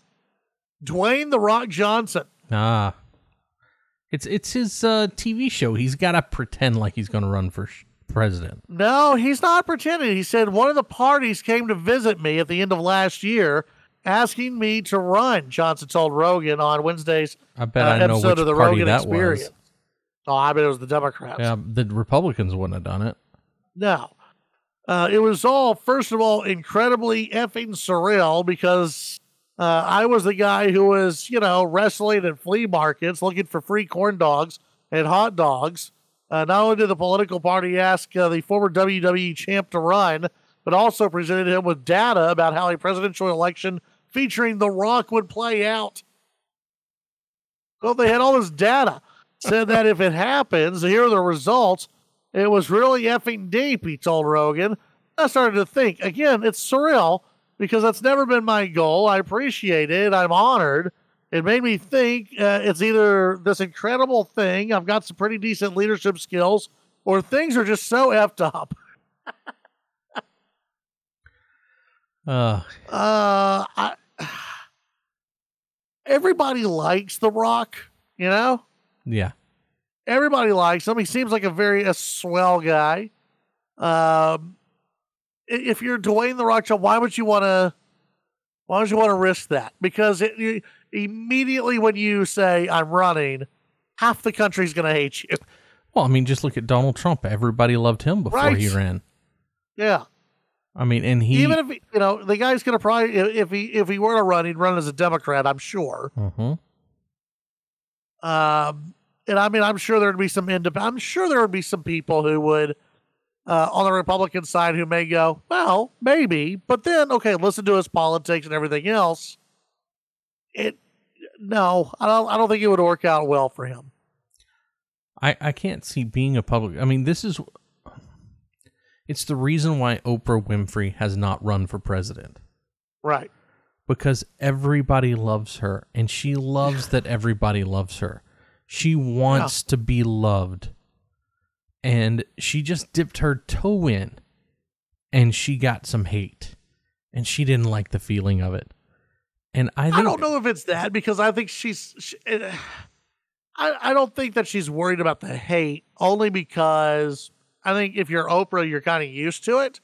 Dwayne The Rock Johnson. Ah. It's it's his uh, TV show. He's got to pretend like he's going to run for sh- president. No, he's not pretending. He said one of the parties came to visit me at the end of last year asking me to run, Johnson told Rogan on Wednesday's I bet uh, I know episode which of the party Rogan that Experience. was. Oh, I bet it was the Democrats. Yeah, the Republicans wouldn't have done it. No. Uh, it was all, first of all, incredibly effing surreal because uh, I was the guy who was, you know, wrestling at flea markets looking for free corn dogs and hot dogs. Uh, not only did the political party ask uh, the former WWE champ to run, but also presented him with data about how a presidential election featuring The Rock would play out. Well, they had all this data. Said that if it happens, here are the results. It was really effing deep, he told Rogan. I started to think, again, it's surreal because that's never been my goal. I appreciate it. I'm honored. It made me think uh, it's either this incredible thing, I've got some pretty decent leadership skills, or things are just so effed up. Uh, Uh, I, everybody likes The Rock, you know? yeah. everybody likes him. He seems like a very a swell guy. Um, if you're Dwayne the Rock Johnson, why would you want to? Why would you want to risk that? Because it, you, immediately when you say I'm running, half the country's going to hate you. Well, I mean, just look at Donald Trump. Everybody loved him before he ran. Yeah, I mean, and he. even if he- you know the guy's going to probably if he if he were to run, he'd run as a Democrat. I'm sure. Mhm. Um, and I mean, I'm sure there'd be some independent. I'm sure there would be some people who would, uh, on the Republican side, who may go, well, maybe, but then okay, listen to his politics and everything else. It, no, I don't. I don't think it would work out well for him. I, I can't see being a public. I mean, this is. It's the reason why Oprah Winfrey has not run for president Right. because everybody loves her and she loves that everybody loves her. She wants to be loved. And she just dipped her toe in and she got some hate and she didn't like the feeling of it. And I think I don't know if it's that because I think she's. She, eh, I I don't think that she's worried about the hate only because I think if you're Oprah, you're kind of used to it.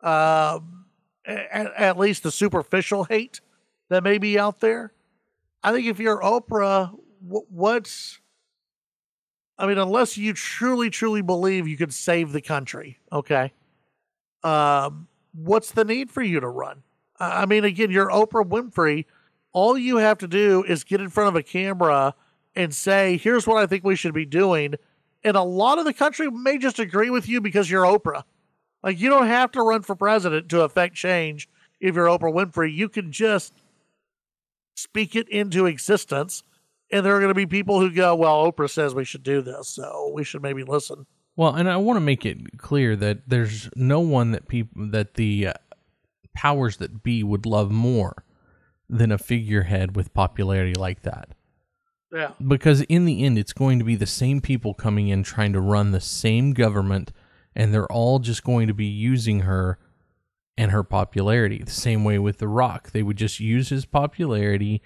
Um, at, at least the superficial hate that may be out there. I think if you're Oprah, wh- what's I mean, unless you truly, truly believe you could save the country, okay? Um, what's the need for you to run? I I mean, again, you're Oprah Winfrey. All you have to do is get in front of a camera and say, here's what I think we should be doing. And a lot of the country may just agree with you because you're Oprah. Like, you don't have to run for president to affect change if you're Oprah Winfrey. You can just speak it into existence. And there are going to be people who go, well, Oprah says we should do this, so we should maybe listen. Well, and I want to make it clear that there's no one that people that the uh, powers that be would love more than a figurehead with popularity like that. Yeah. Because in the end, it's going to be the same people coming in trying to run the same government, and they're all just going to be using her and her popularity. The same way with The Rock, they would just use his popularity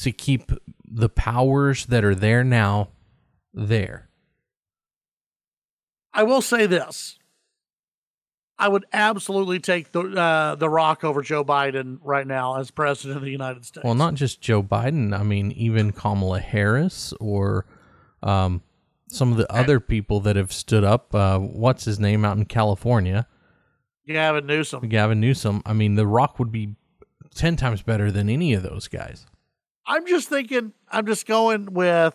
to keep the powers that are there now there. I will say this. I would absolutely take the uh, the Rock over Joe Biden right now as president of the United States. Well, not just Joe Biden. I mean, even Kamala Harris or um, some of the other people that have stood up. Uh, what's his name out in California? Gavin Newsom. Gavin Newsom. I mean, The Rock would be 10 times better than any of those guys. I'm just thinking. I'm just going with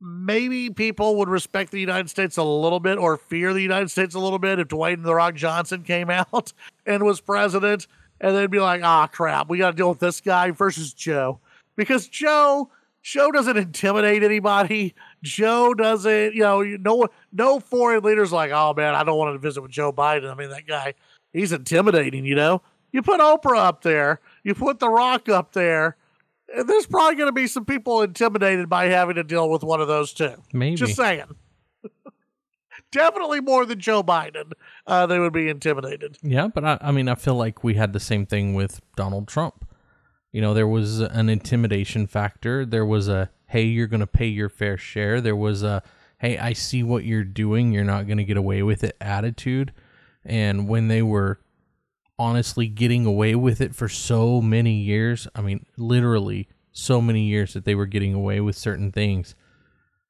maybe people would respect the United States a little bit or fear the United States a little bit if Dwayne the Rock Johnson came out and was president, and they'd be like, "Ah, crap, we got to deal with this guy versus Joe," because Joe. Joe doesn't intimidate anybody. Joe doesn't, you know, no no foreign leaders like, oh man, I don't want to visit with Joe Biden. I mean, that guy, he's intimidating, you know. You put Oprah up there, you put The Rock up there, and there's probably going to be some people intimidated by having to deal with one of those two. Maybe. Just saying. Definitely more than Joe Biden, uh, they would be intimidated. Yeah, but I, I mean, I feel like we had the same thing with Donald Trump. You know, there was an intimidation factor. There was a, hey, you're going to pay your fair share. There was a, hey, I see what you're doing. You're not going to get away with it attitude. And when they were honestly getting away with it for so many years, I mean, literally so many years that they were getting away with certain things.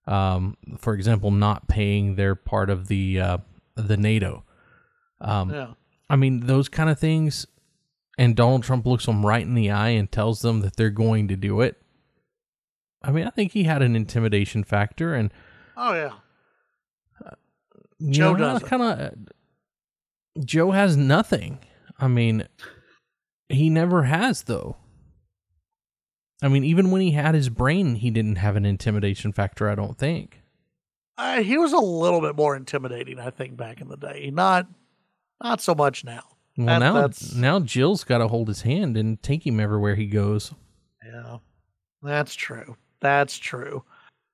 Um, for example, not paying their part of the uh, the NATO. Um, Yeah. I mean, those kind of things. And Donald Trump looks them right in the eye and tells them that they're going to do it. I mean, I think he had an intimidation factor, and Oh, yeah. you Joe know, doesn't. kind of. Joe has nothing. I mean, he never has though. I mean, even when he had his brain, he didn't have an intimidation factor. I don't think. Uh, he was a little bit more intimidating, I think, back in the day. Not, not so much now. Well, That- now that's- now Jill's got to hold his hand and take him everywhere he goes. Yeah, that's true. That's true.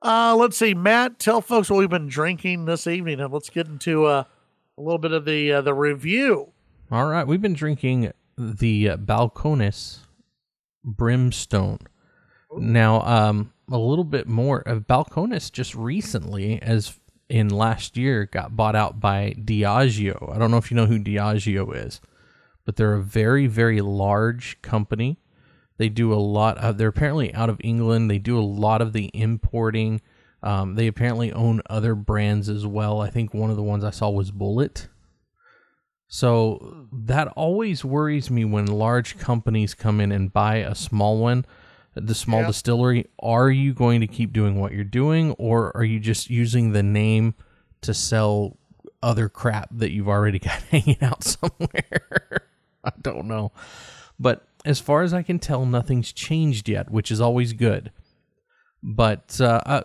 Uh, let's see, Matt. Tell folks what we've been drinking this evening, and let's get into uh, a little bit of the uh, the review. All right, we've been drinking the uh, Balcones Brimstone. Now, um, a little bit more of Balcones just recently, as in last year, got bought out by Diageo. I don't know if you know who Diageo is, but they're a very, very large company. They do a lot of, they're apparently out of England. They do a lot of the importing. Um, they apparently own other brands as well. I think one of the ones I saw was Bulleit. So that always worries me when large companies come in and buy a small one, the small distillery. Are you going to keep doing what you're doing, or are you just using the name to sell other crap that you've already got hanging out somewhere? I don't know. But as far as I can tell, nothing's changed yet, which is always good. But uh, uh,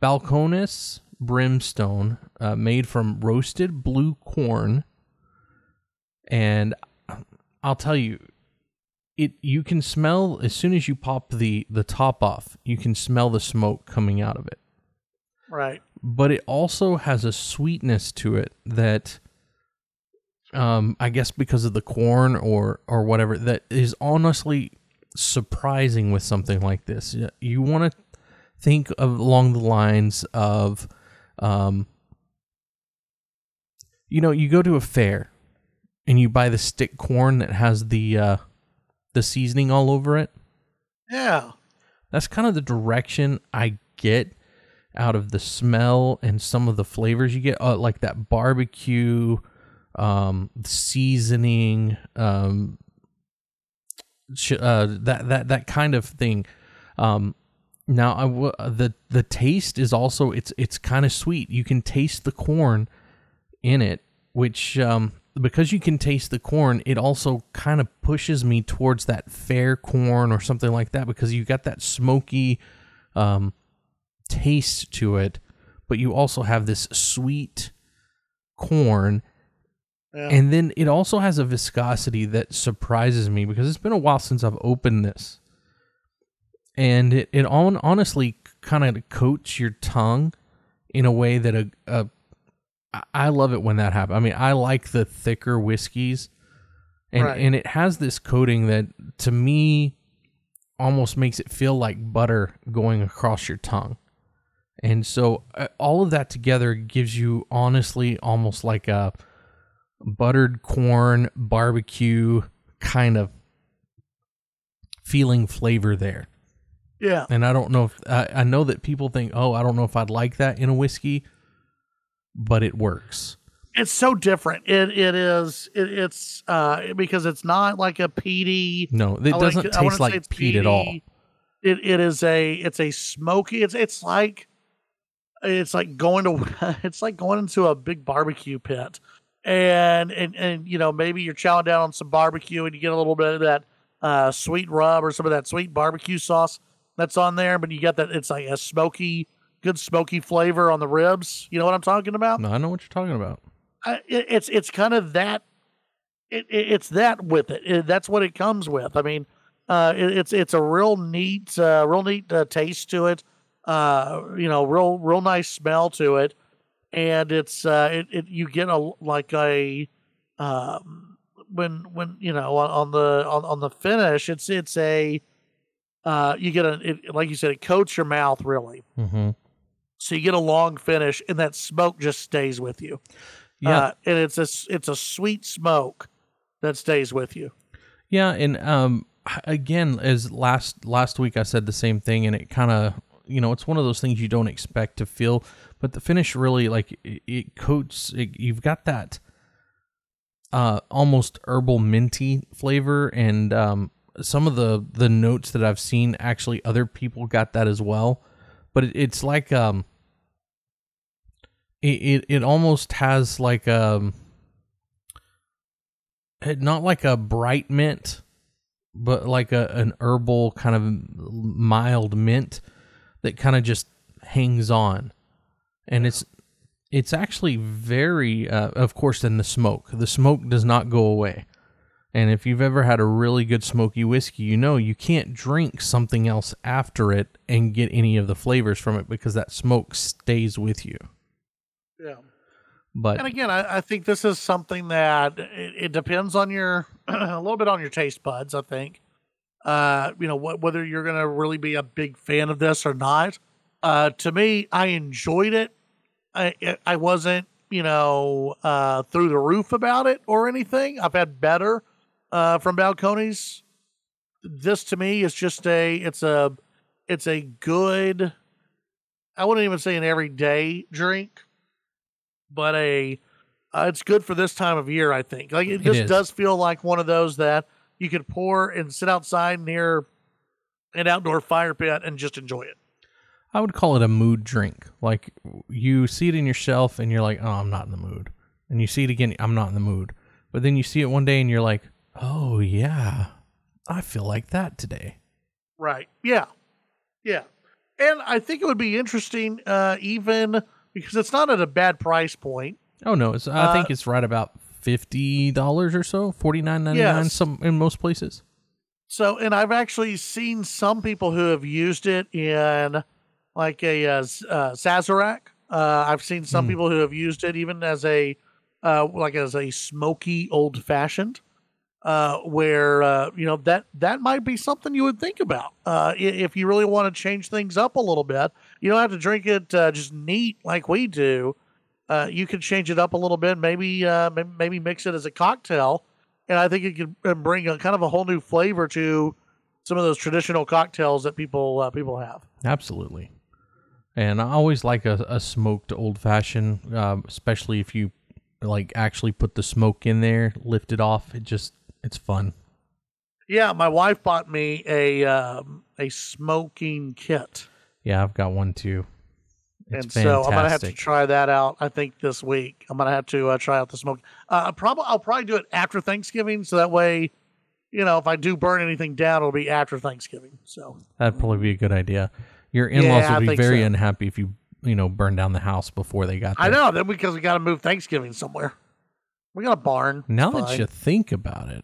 Balcones Brimstone, uh, made from roasted blue corn, and I'll tell you, it you can smell as soon as you pop the the top off, you can smell the smoke coming out of it. Right. But it also has a sweetness to it that um I guess because of the corn or or whatever that is honestly surprising with something like this. You want to think of along the lines of um you know, you go to a fair and you buy the stick corn that has the uh the seasoning all over it Yeah. that's kind of the direction I get out of the smell and some of the flavors you get, uh, like that barbecue, um, seasoning, um, uh, that that that kind of thing. Um, now, I w- the the taste is also it's it's kind of sweet. You can taste the corn in it, which um, because you can taste the corn, it also kind of pushes me towards that fair corn or something like that because you got that smoky um, taste to it, but you also have this sweet corn. Yeah. And then it also has a viscosity that surprises me because it's been a while since I've opened this. And it, it on, honestly kind of coats your tongue in a way that a, a I- love it when that happens. I mean, I like the thicker whiskeys, and Right. and it has this coating that to me almost makes it feel like butter going across your tongue. And so uh, all of that together gives you honestly almost like a buttered corn barbecue kind of feeling flavor there. yeah. And I don't know if I, I know that people think, oh, I don't know if I'd like that in a whiskey, but it works. It's so different. It it is it, it's uh because it's not like a peaty. No, it I doesn't wouldn't taste say like peat at all. It it is a it's a smoky. It's it's like it's like going to it's like going into a big barbecue pit, and and and you know maybe you're chowing down on some barbecue and you get a little bit of that uh, sweet rub or some of that sweet barbecue sauce that's on there, but you get that it's like a smoky, good smoky flavor on the ribs. You know what I'm talking about? No, I know what you're talking about. I, it, it's it's kind of that. It, it, it's that with it. It- That's what it comes with. I mean, uh, it, it's it's a real neat, uh, real neat uh, taste to it. Uh, you know, real real nice smell to it, and it's uh, it, you get a like a um when when you know on, on the on, on the finish it's it's a uh you get a it, like you said it coats your mouth really hmm so you get a long finish and that smoke just stays with you Yeah, uh, and it's a it's a sweet smoke that stays with you. yeah, and um, again, as last last week I said the same thing, and it kind of you know it's one of those things you don't expect to feel, but the finish really like it, it coats. It, you've got that uh almost herbal minty flavor, and um, some of the the notes that I've seen actually other people got that as well, but it, it's like um. It, it it almost has like um not like a bright mint, but like a an herbal kind of mild mint that kind of just hangs on, and it's it's actually very uh, of course in the smoke. The smoke does not go away. And if you've ever had a really good smoky whiskey, you know you can't drink something else after it and get any of the flavors from it because that smoke stays with you. Yeah. But And again, I, I think this is something that it, it depends on your a little bit on your taste buds. I think, uh, you know, what whether you're going to really be a big fan of this or not. Uh, to me, I enjoyed it. I I wasn't, you know, uh, through the roof about it or anything. I've had better uh, from Balcones. This to me is just a it's a it's a good. I wouldn't even say an everyday drink, but a uh, it's good for this time of year. I think like it It just is. does feel like one of those that you could pour and sit outside near an outdoor fire pit and just enjoy it. I would call it a mood drink. Like you see it in your shelf and you're like, "Oh, I'm not in the mood." And you see it again, "I'm not in the mood." But then you see it one day and you're like, "Oh, yeah. I feel like that today." Right. Yeah. Yeah. And I think it would be interesting, uh, even because it's not at a bad price point. Oh no, it's I think Uh, it's right about $50 or so, 49.99 Yes. some in most places. So, and I've actually seen some people who have used it in like a uh, uh, Sazerac. Uh, I've seen some Hmm. people who have used it even as a uh, like as a smoky old fashioned. Uh, where uh, you know that that might be something you would think about uh, if you really want to change things up a little bit. You don't have to drink it uh, just neat like we do. Uh, you can change it up a little bit. Maybe uh, maybe mix it as a cocktail and I think it could bring a kind of a whole new flavor to some of those traditional cocktails that people people have. Absolutely. And I always like a, a smoked old fashioned, um, especially if you like actually put the smoke in there, lift it off. It just it's fun. Yeah, my wife bought me a um, a smoking kit, Yeah, I've got one too. It's and so I'm gonna have to try that out. I think this week I'm gonna have to uh, try out the smoke. Uh, probably I'll probably do it after Thanksgiving, so that way, you know, if I do burn anything down, it'll be after Thanksgiving. So That'd probably be a good idea. Your in-laws Yeah, would be very so. unhappy if you you know burn down the house before they got there. I know then because we got to move Thanksgiving somewhere. We got a barn. Now that you think about it,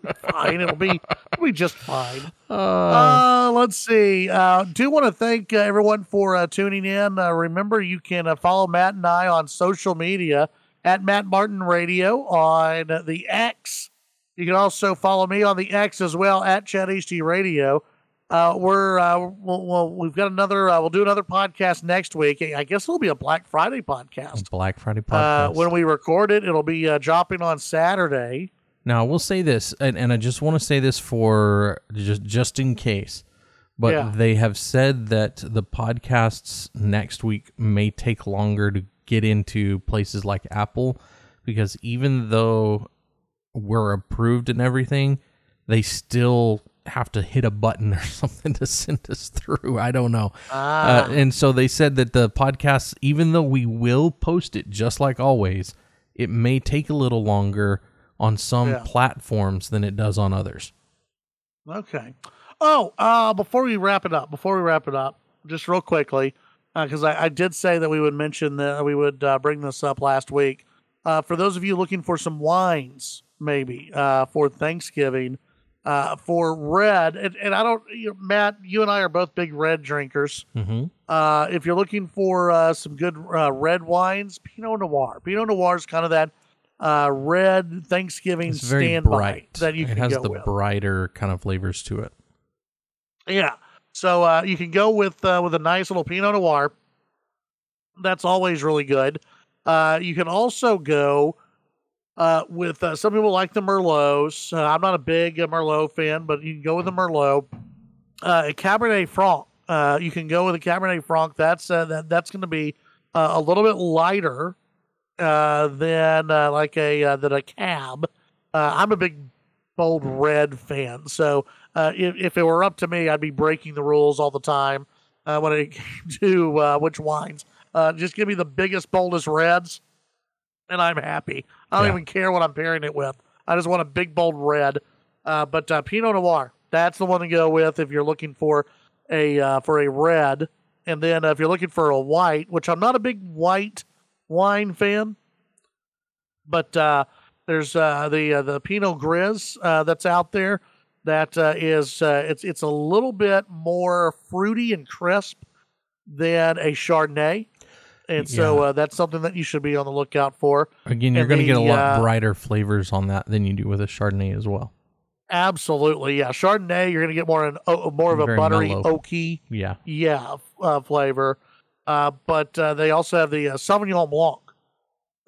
fine. It'll be it'll be just fine. uh, Uh, let's see. Uh, do want to thank uh, everyone for uh, tuning in. Uh, remember, you can uh, follow Matt and I on social media at Matt Martin Radio on the X. You can also follow me on the X as well at Chat HD Radio. Uh, we're uh, we'll, we'll, we've got another. Uh, we'll do another podcast next week. I guess it'll be a Black Friday podcast. Black Friday Uh, podcast. when we record it, it'll be uh, dropping on Saturday. Now, I will say this, and, and I just want to say this for just just in case, but Yeah. they have said that the podcasts next week may take longer to get into places like Apple because even though we're approved and everything, they still have to hit a button or something to send us through. I don't know. Ah. Uh, and so they said that the podcasts, even though we will post it just like always, it may take a little longer on some Yeah. platforms than it does on others. Okay. Oh, uh, before we wrap it up, before we wrap it up, just real quickly, because I, I did say that we would mention that we would uh, bring this up last week. Uh, for those of you looking for some wines, maybe uh, for Thanksgiving, uh, for red, and, and I don't, you know, Matt, you and I are both big red drinkers. Mm-hmm. Uh, if you're looking for uh, some good uh, red wines, Pinot Noir. Pinot Noir is kind of that uh, red Thanksgiving It's very standby bright. that you it can has go the with. brighter kind of flavors to it. Yeah. So uh, you can go with uh, with a nice little Pinot Noir. That's always really good. Uh, you can also go uh, with uh, some people like the Merlots. Uh, I'm not a big uh, Merlot fan, but you can go with the Merlot. Uh, a Cabernet Franc. Uh, you can go with a Cabernet Franc. That's uh, that, that's going to be uh, a little bit lighter uh, than uh, like a uh, than a cab. Uh, I'm a big bold red fan, so uh, if, if it were up to me, I'd be breaking the rules all the time uh, when it came to uh, which wines. Uh, just give me the biggest, boldest reds, and I'm happy. I don't Yeah. even care what I'm pairing it with. I just want a big, bold red. Uh, but uh, Pinot Noir, that's the one to go with if you're looking for a uh, for a red. And then uh, if you're looking for a white, which I'm not a big white wine fan, but uh, there's uh, the uh, the Pinot Gris uh, that's out there that uh, is uh, it's it's a little bit more fruity and crisp than a Chardonnay, and so Yeah. uh, that's something that you should be on the lookout for. Again, you're going to get a lot brighter flavors on that than you do with a Chardonnay as well. Absolutely, yeah. Chardonnay, you're going to get more an more of a Very buttery, mellow. oaky, Yeah. yeah, uh, flavor. Uh, but uh, they also have the uh, Sauvignon Blanc,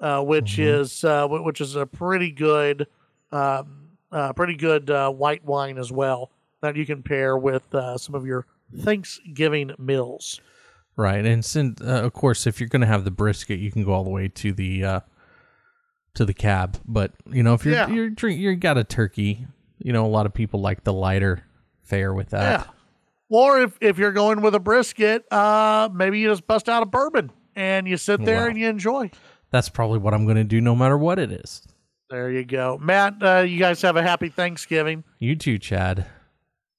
uh, which Mhm. is uh, which is a pretty good, um, uh, pretty good uh, white wine as well that you can pair with uh, some of your Thanksgiving meals. Right, and since uh, of course, if you're going to have the brisket, you can go all the way to the uh, to the cab. But you know, if you're Yeah. you're drink you got a turkey, you know, a lot of people like the lighter fare with that. Yeah. Or if, if you're going with a brisket, uh, maybe you just bust out a bourbon and you sit there Wow. and you enjoy. That's probably what I'm going to do, no matter what it is. There you go, Matt. Uh, you guys have a happy Thanksgiving. You too, Chad.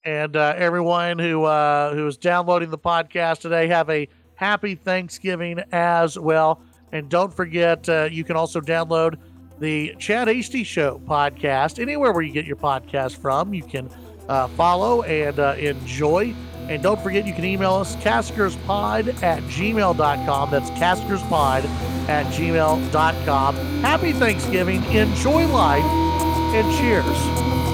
and uh, everyone who uh, who is downloading the podcast today have a happy Thanksgiving as well. And don't forget, uh, you can also download the Chad Hasty Show podcast anywhere where you get your podcast from. You can uh, follow and uh, enjoy. And don't forget, you can email us caskerspod at gmail.com. That's caskerspod at gmail.com. Happy Thanksgiving. Enjoy life and cheers.